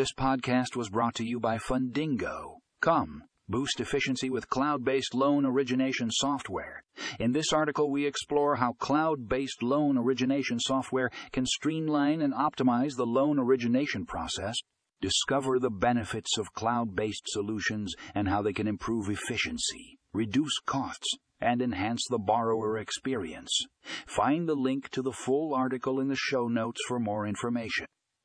This podcast was brought to you by Fundingo. Come, boost efficiency with cloud based loan origination software. In this article, we explore how cloud based loan origination software can streamline and optimize the loan origination process. Discover the benefits of cloud based solutions and how they can improve efficiency, reduce costs, and enhance the borrower experience. Find the link to the full article in the show notes for more information.